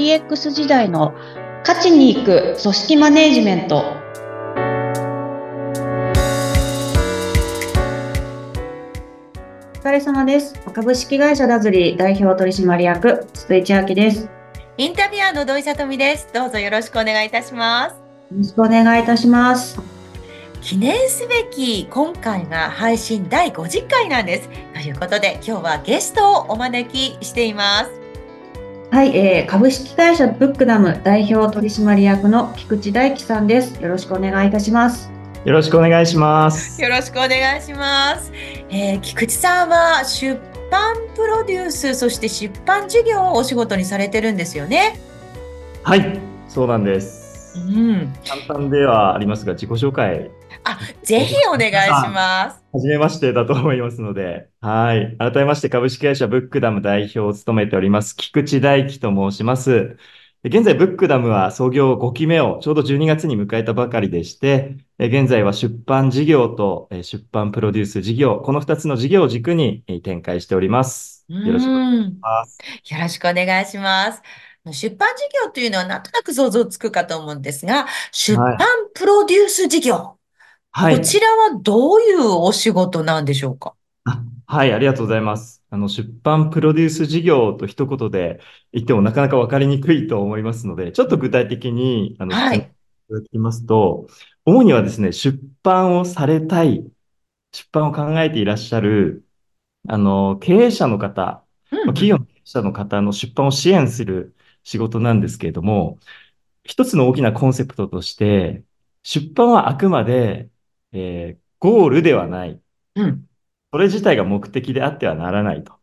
DX 時代の勝ちに行く組織マネジメントお疲れ様です株式会社ダズリー代表取締役筒井千明ですよインタビュアーの土井さとみです。どうぞよろしくお願いいたします。ろしくお願いいたします記念すべき今回が配信第50回なんです。ということで今日はゲストをお招きしています。はい、えー、株式会社ブックダム代表取締役の菊池大樹さんですよろしくお願いいたしますよろしくお願いします。よろしくお願いします。えー菊池さんは出版プロデュース、そして出版事業をお仕事にされてるんですよね？はい、そうなんです。うん。簡単ではありますが、自己紹介、あ、ぜひお願いします。はじめましてだと思いますので、はい。改めまして、株式会社ブックダム代表を務めております、菊池大樹と申します。現在、ブックダムは創業5期目をちょうど12月に迎えたばかりでして、え現在は出版事業とえ出版プロデュース事業、この2つの事業を軸にえ展開しております。よろしくお願いしうんます。よろしくお願いします。出版事業というのはなんとなく想像つくかと思うんですが、出版プロデュース事業、はい。こちらはどういうお仕事なんでしょうか？あはい、ありがとうございます。あの、出版プロデュース事業と一言で言ってもなかなかわかりにくいと思いますので、ちょっと具体的に、あの、はい。いただきますと、主にはですね、出版をされたい、出版を考えていらっしゃる、あの、経営者の方、うん。まあ企業の経営者の方の出版を支援する仕事なんですけれども、一つの大きなコンセプトとして、出版はあくまで、えーゴールではない。うん。それ自体が目的であってはならないと。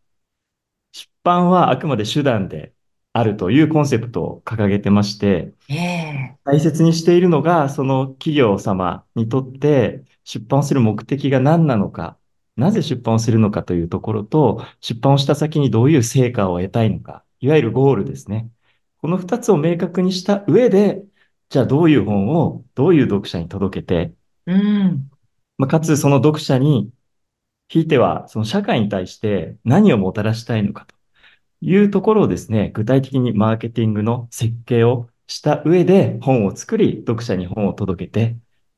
出版はあくまで手段であるというコンセプトを掲げてまして、ええ大切にしているのが、その企業様にとって出版をする目的が何なのか、なぜ出版をするのかというところと、出版をした先にどういう成果を得たいのか、いわゆるゴールですね。この二つを明確にした上で、じゃあどういう本をどういう読者に届けて、うん。まあ、かつその読者に、ひいてはその社会に対して何をもたらしたいのかというところをですね、具体的にマーケティングの設計をした上で本を作り、読者に本を届けて、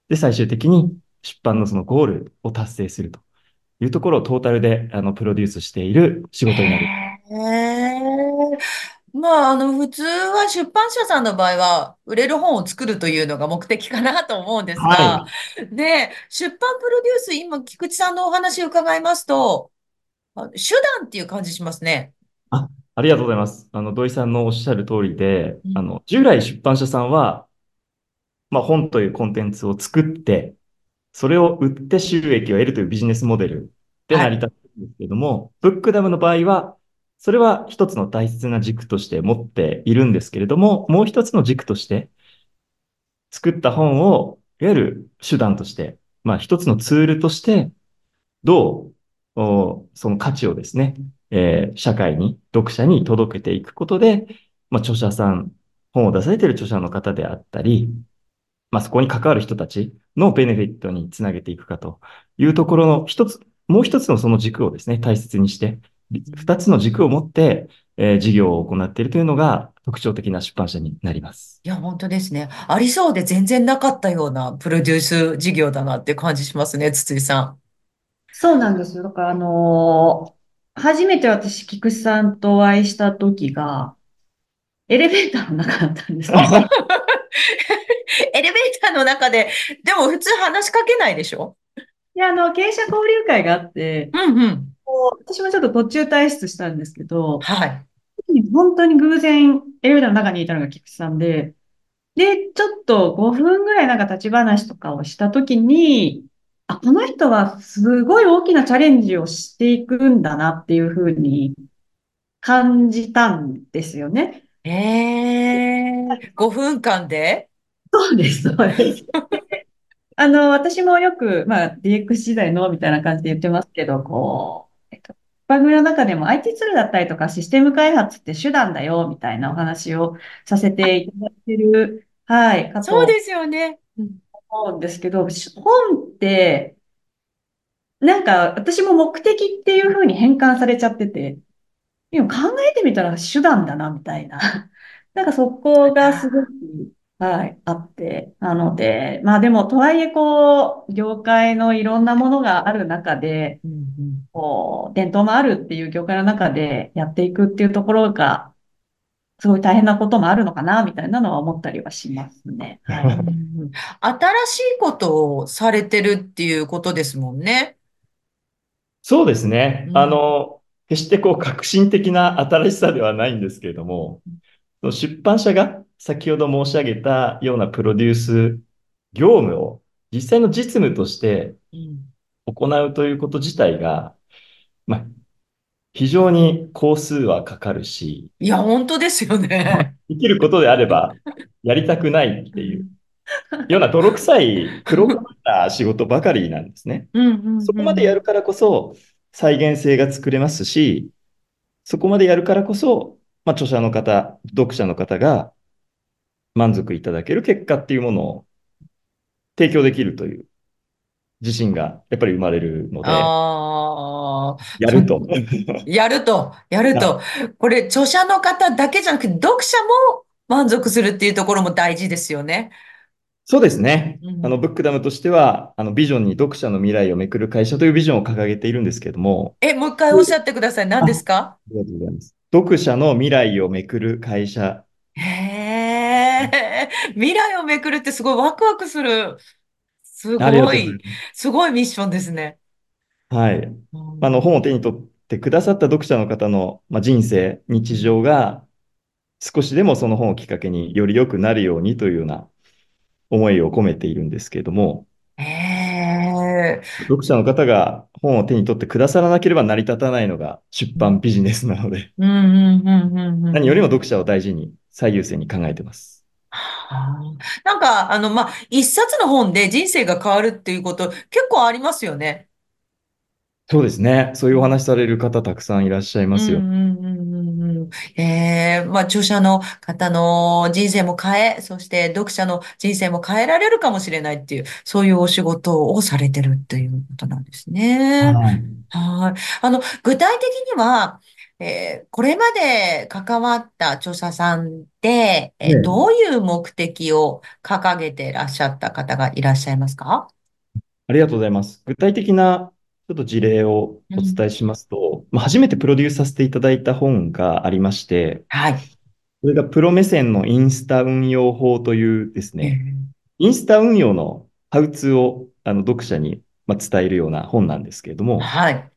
で、最終的に出版のそのゴールを達成するというところをトータルであのプロデュースしている仕事になります。ええまあ、あの、普通は出版社さんの場合は、売れる本を作るというのが目的かなと思うんですが、はで、出版プロデュース、今、菊池さんのお話を伺いますと、あ手段っていう感じしますね。ありがとうございます。あの、土井さんのおっしゃる通りでう、んあの、従来出版社さんは、まあ、本というコンテンツを作って、それを売って収益を得るというビジネスモデルで成り立ってるんですけれども、ブックダムの場合は、それは一つの大切な軸として持っているんですけれども、もう一つの軸として、作った本を、いわゆる手段として、まあ一つのツールとして、どう、その価値をですね、えー社会に、読者に届けていくことで、まあ著者さん、本を出されている著者の方であったり、まあそこに関わる人たちのベネフィットにつなげていくかというところの一つ、もう一つのその軸をですね、大切にして、二つの軸を持って、えー事業を行っているというのが特徴的な出版社になります。いや、本当ですね。ありそうで全然なかったようなプロデュース事業だなって感じしますね、筒井さん。そうなんですよ。だから、あのー初めて私、菊池さんとお会いした時が、エレベーターの中だったんですよ。エレベーターの中で、でも普通話しかけないでしょ？で、あの、経営者交流会があって、うんうん。私もちょっと途中退出したんですけど、はい。本当に偶然エレベーターの中にいたのが菊池さんで、で、ちょっと5分ぐらいなんか立ち話とかをしたときに、あ、この人はすごい大きなチャレンジをしていくんだなっていうふうに感じたんですよね。ええ5分間で？そうです、そうです。あの、私もよく、まあ、DX 時代のみたいな感じで言ってますけど、こう、えっと、番組の中でも IT ツールだったりとかシステム開発って手段だよ、みたいなお話をさせていただいてる、はい、かとそうですよね。うん思うんですけど、本って、なんか私も目的っていう風に変換されちゃってて、でも考えてみたら手段だな、みたいな。なんかそこがすごく、はい、あって、なので、まあでも、とはいえ、こう、業界のいろんなものがある中で、うんうんこう、伝統もあるっていう業界の中でやっていくっていうところが、すごい大変なこともあるのかな、みたいなのは思ったりはしますね。はい。うん新しいことをされてるっていうことですもんね。そうですね。あうんの、決してこう革新的な新しさではないんですけれども、出版社が先ほど申し上げたようなプロデュース業務を実際の実務としてうん行うということ自体が、まあ、非常に工数はかかるし、いや、本当ですよね。できることであればやりたくないっていうような泥臭い黒くった仕事ばかりなんですね。うんうんそこまでやるからこそ再現性が作れますし、そこまでやるからこそ、まあ、著者の方、読者の方が満足いただける結果っていうものを提供できるという自信がやっぱり生まれるので、ああ、やると。やると、やると。これ、著者の方だけじゃなくて、読者も満足するっていうところも大事ですよね。そうですね。うんあの、ブックダムとしては、あの、ビジョンに読者の未来をめくる会社というビジョンを掲げているんども、え、もう一回おっしゃってください。何ですか？ありがとうございます。読者の未来をめくる会社。へえ、未来をめくるってすごいワクワクする。すございす。すごいミッションですね。はい。うんあの、本を手に取ってくださった読者の方の、まあ、人生、日常が少しでもその本をきっかけにより良くなるようにというような思いを込めているんですけれども、へえ、読者の方が本を手に取ってくださらなければ成り立たないのが出版ビジネスなので。何よりも読者を大事に最優先に考えてます。はあなんか、あの、まあ、一冊の本で人生が変わるっていうこと結構ありますよね。そうですね。そういうお話される方たくさんいらっしゃいますよ。うんうんうんうんうんええまあ、著者の方の人生も変え、そして読者の人生も変えられるかもしれないっていう、そういうお仕事をされてるっていうことなんですね。はい。はい。あの、具体的には、えーこれまで関わった著者さんで、えーええどういう目的を掲げていらっしゃった方がいらっしゃいますか？ありがとうございます。具体的なちょっと事例をお伝えしますと、まあ、初めてプロデュースさせていただいた本がありまして、はい。それがプロ目線のインスタ運用法というですえね、インスタ運用のハウツーをあの読者にまあ伝えるような本なんですけれどーも、はい。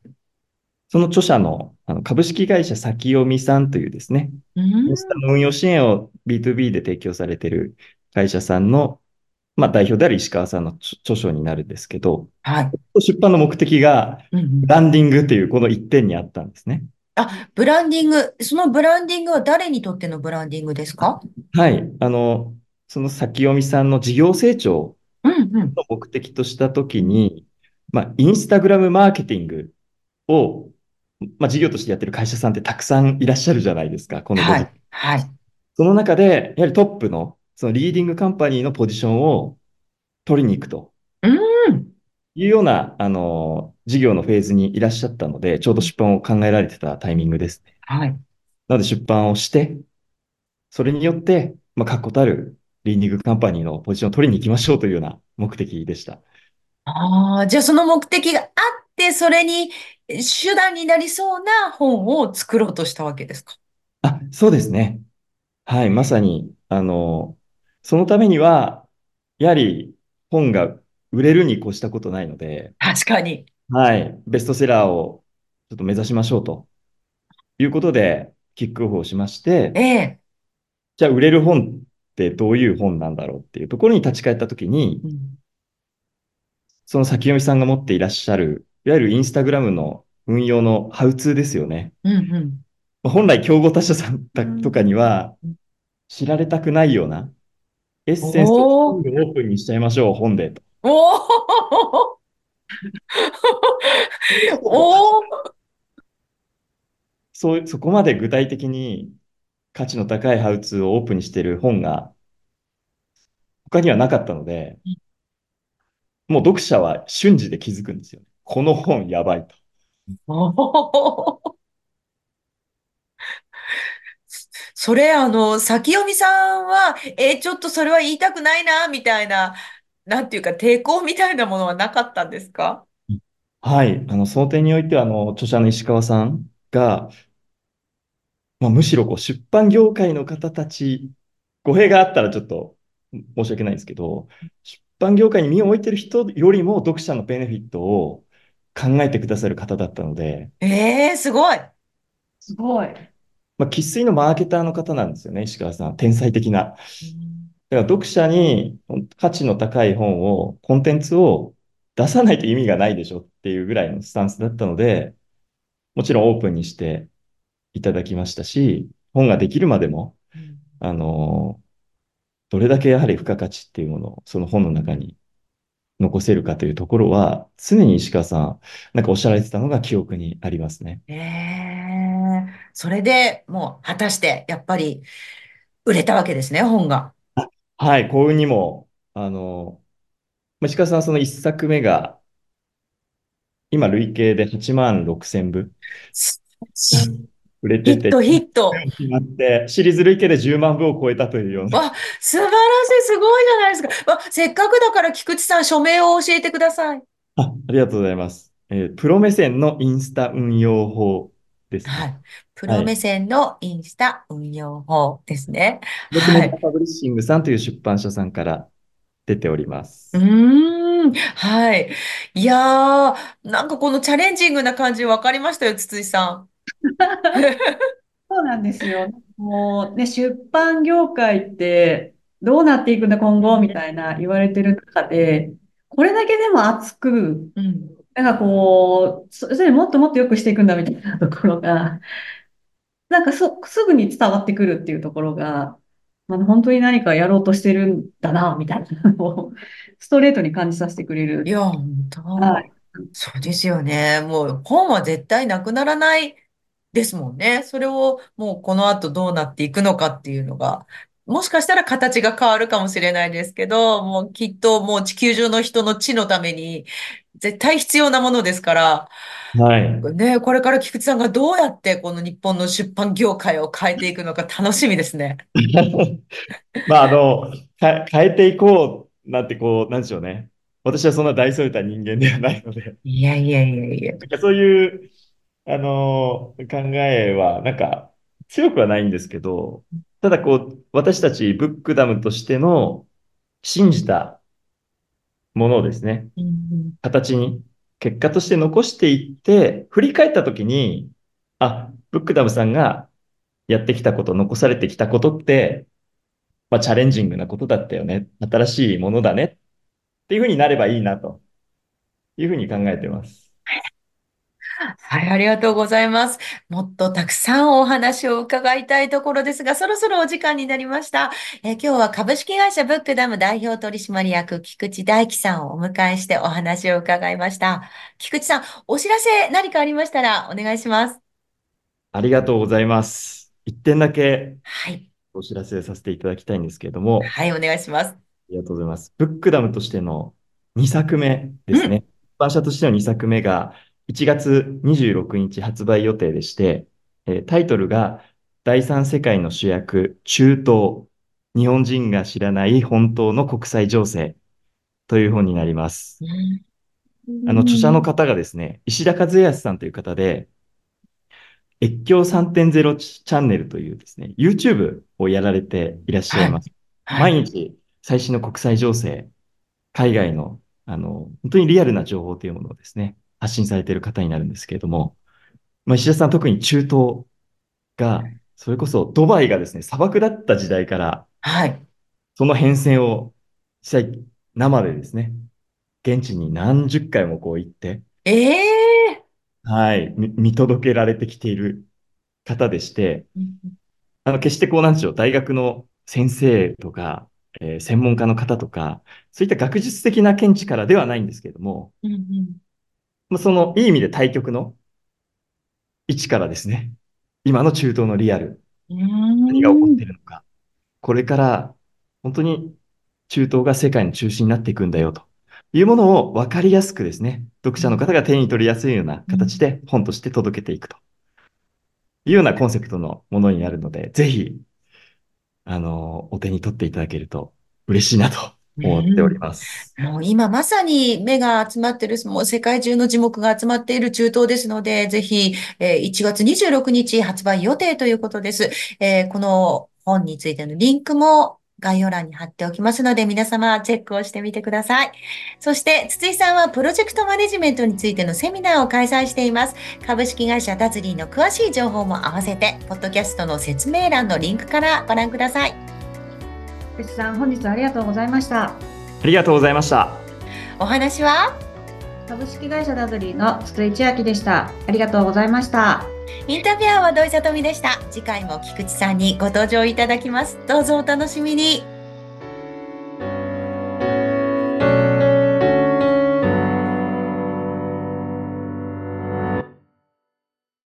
その著者のあの株式会社先読みさんというですね、うんインスタの運用支援を B2B で提供されている会社さんの、まあ、代表である石川さんの著著書になるんですけど、はい。出版の目的がうんうんブランディングというこの一点にあったんですね。あ、ブランディング。そのブランディングは誰にとってのブランディングですか？はい。あの、その先読みさんの事業成長うんうん。の目的としたときに、まあ、インスタグラムマーケティングを、まあ、事業としてやってる会社さんってたくさんいらっしゃるじゃないですか、このはい。はい。その中で、やはりトップの、そのリーディングカンパニーのポジションを取りに行くとうん。いうような、あの、事業のフェーズにいらっしゃったので、ちょうど出版を考えられてたタイミングですね。はい。なので出版をして、それによって、まあ、確固たるリーディングカンパニーのポジションを取りに行きましょうというような目的でした。ああ、じゃあその目的があって、それに手段になりそうな本を作ろうとしたわけですか？あ、そうですね。はい、まさに、あの、そのためには、やはり本が売れるに越したことないので、確かに。はい、ベストセラーをちょっと目指しましょうということで、キックオフをしまして、ええ。じゃあ売れる本ってどういう本なんだろうっていうところに立ち返ったときに、うんその先読みさんが持っていらっしゃる、いわゆるインスタグラムの運用のハウツーですよね。うんうん。まあ本来競合他社さんだとかにはうん知られたくないようなエッセンスをオープンにしちゃいましょう、本でと。お おおおそう、そこまで具体的に価値の高いハウツーをオープンにしている本が他にはなかったので、もう読者は瞬時で気づくんですよ。この本やばいと。それ、あの、先読みさんは、えーちょっとそれは言いたくないな、みたいな、なんていうか、抵抗みたいなものはなかったんですか？はい。あの、その点においては、あの、著者の石川さんが、まあ、むしろこう出版業界の方たち、語弊があったらちょっと申し訳ないんですけど、出版業界に身を置いてる人よりも読者のベネフィットを考えてくださる方だったので、ええすごい。すごい。まあ、生粋のマーケターの方なんですよね、石川さん。天才的な。だから読者に価値の高い本を、コンテンツを出さないと意味がないでしょっていうぐらいのスタンスだったので、もちろんオープンにしていただきましたし、本ができるまでも、あの、どれだけやはり付加価値っていうものをその本の中に残せるかというところは、常に石川さん、なんかおっしゃられてたのが記憶にありますね。ええそれでもう、果たして、やっぱり、売れたわけですね、本が。はい、幸運にも、あの、まあ石川さんはその一作目が、今累計で8万6千部売れてて、ヒット、ヒット。決まって、シリーズ累計で10万部を超えたというような。わ、素晴らしい、すごいじゃないですか。わ、せっかくだから菊池さん、署名を教えてください。あ、ありがとうございます。えープロ目線のインスタ運用法ですね。はい。プロ目はい。線のインスタ運用法ですね。はい。パブリッシングさんという出版社さんから出ておりまうす。ーん。はい。いやー、なんかこのチャレンジングな感じ分かりましたよ、筒井さん。そうなんですよ。もうね、出版業界ってどうなっていくんだ今後みたいな言われてる中で、これだけでも熱く、うん。なんかこう、そそれもっともっと良くしていくんだみたいなところが、なんかそ、すぐに伝わってくるっていうところが、まあ、本当に何かやろうとしてるんだな、みたいなのを、ストレートに感じさせてくれる。いや、本当。はい。そうですよね。もう本は絶対なくならないですもんね。それをもうこの後どうなっていくのかっていうのが、もしかしたら形が変わるかもしれないですけど、もうきっともう地球上の人の知のために絶対必要なものですから、はい。ね、これから菊池さんがどうやってこの日本の出版業界を変えていくのか楽しみですね。まあ、あの、か変えていこうなんてこう、なんでしょうね。私はそんな大それた人間ではないので、いやいやいやいや。そういう、あの、考えは、なんか強くはないんですけど、ただこう、私たちブックダムとしての信じたものをですね、形に、結果として残していって、振り返ったときに、あ、ブックダムさんがやってきたこと、残されてきたことって、まあ、チャレンジングなことだったよね。新しいものだね。っていうふうになればいいな、というふうに考えてます。はい、ありがとうございます。もっとたくさんお話を伺いたいところですが、そろそろお時間になりました。えー今日は株式会社ブックダム代表取締役菊池大樹さんをお迎えしてお話を伺いました。菊池さん、お知らせ何かありましたらお願いします。ありがとうございます。一点だけはい。お知らせさせていただきたいんですけれども、はい、お願いします。ありがとうございます。ブックダムとしての2作目ですうん。ね。出版社としての2作目が1月26日発売予定でして、えータイトルが第三世界の主役、中東、日本人が知らない本当の国際情勢という本になります。うんあの、著者の方がですね、石田和康さんという方で、越境3.0チャンネルというですね、YouTube をやられていらっしゃはいい、ます。はい。毎日最新の国際情勢、海外の、あの、本当にリアルな情報というものをですね、発信されている方になるんですけれども、まあ、石田さん特に中東が、それこそドバイがですね、砂漠だった時代から、はい。その変遷を実際生でですね、現地に何十回もこう行って、ええはい、見見届けられてきている方でして、うん。あの、決してこうなんでしょう、大学の先生とか、えー専門家の方とか、そういった学術的な見地からではないんですけれども、うんうんまあその、いい意味で対極の位置からですね、今の中東のリアル、何が起こっているのか、これから本当に中東が世界の中心になっていくんだよと。いうものを分かりやすくですね、読者の方が手に取りやすいような形で本として届けていくと。いうようなコンセプトのものになるので、ぜひ、あの、お手に取っていただけると嬉しいなと思っております。もう今まさに目が集まってる、もう世界中の字幕が集まっている中東ですので、ぜひ、えー1月26日発売予定ということです。えーこの本についてのリンクも概要欄に貼っておきますので、皆様チェックをしてみてください。そして、筒井さんはプロジェクトマネジメントについてのセミナーを開催しています。株式会社ダズリーの詳しい情報も合わせて、ポッドキャストの説明欄のリンクからご覧ください。福士さん、本日はありがとうございました。ありがとうございました。お話は？株式会社ダズリーの筒井千秋でした。ありがとうございました。インタビュアーは土井さとみでした。次回も菊池さんにご登場いただきます。どうぞお楽しみに。